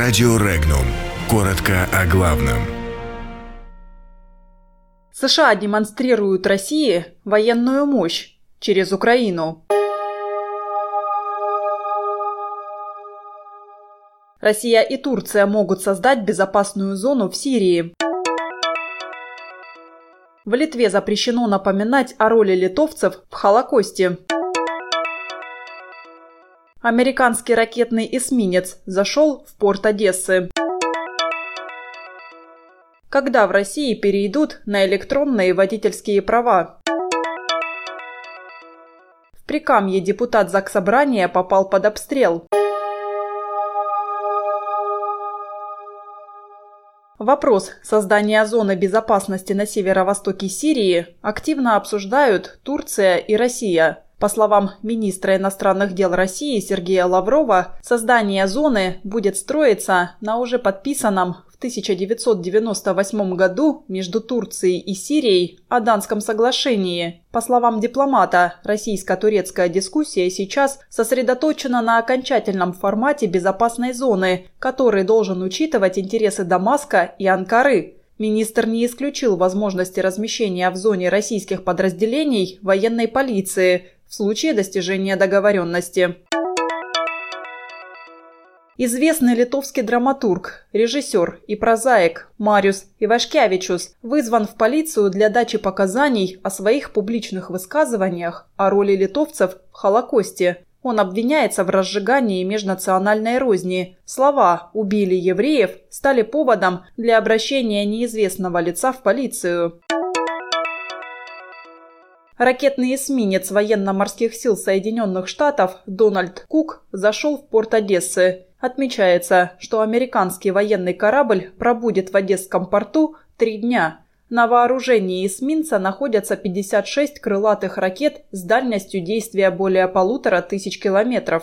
Радио Регнум. Коротко о главном. США демонстрируют России военную мощь через Украину. Россия и Турция могут создать безопасную зону в Сирии. В Литве запрещено напоминать о роли литовцев в Холокосте. Американский ракетный эсминец зашел в порт Одессы. Когда в России перейдут на электронные водительские права? В Прикамье депутат Заксобрания попал под обстрел. Вопрос создания зоны безопасности на северо-востоке Сирии активно обсуждают Турция и Россия. По словам министра иностранных дел России Сергея Лаврова, создание зоны будет строиться на уже подписанном в 1998 году между Турцией и Сирией Аданском соглашении. По словам дипломата, российско-турецкая дискуссия сейчас сосредоточена на окончательном формате безопасной зоны, который должен учитывать интересы Дамаска и Анкары. Министр не исключил возможности размещения в зоне российских подразделений военной полиции в случае достижения договоренности. Известный литовский драматург, режиссер и прозаик Мариус Ивашкевичус вызван в полицию для дачи показаний о своих публичных высказываниях о роли литовцев в Холокосте. Он обвиняется в разжигании межнациональной розни. Слова «убили евреев» стали поводом для обращения неизвестного лица в полицию. Ракетный эсминец военно-морских сил Соединенных Штатов Дональд Кук зашел в порт Одессы. Отмечается, что американский военный корабль пробудет в Одесском порту три дня. На вооружении эсминца находятся 56 крылатых ракет с дальностью действия более полутора тысяч километров.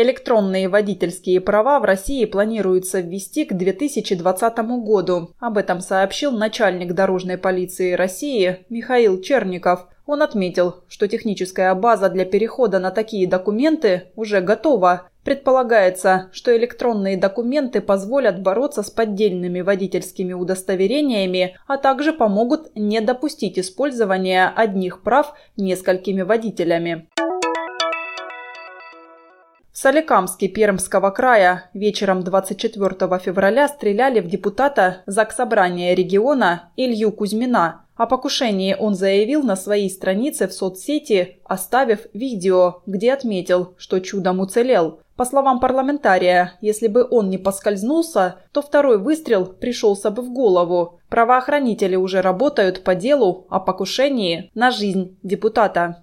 Электронные водительские права в России планируется ввести к 2020 году. Об этом сообщил начальник дорожной полиции России Михаил Черников. Он отметил, что техническая база для перехода на такие документы уже готова. Предполагается, что электронные документы позволят бороться с поддельными водительскими удостоверениями, а также помогут не допустить использования одних прав несколькими водителями. Соликамске Пермского края вечером 24 февраля стреляли в депутата Заксобрания региона Илью Кузьмина. О покушении он заявил на своей странице в соцсети, оставив видео, где отметил, что чудом уцелел. По словам парламентария, если бы он не поскользнулся, то второй выстрел пришелся бы в голову. Правоохранители уже работают по делу о покушении на жизнь депутата.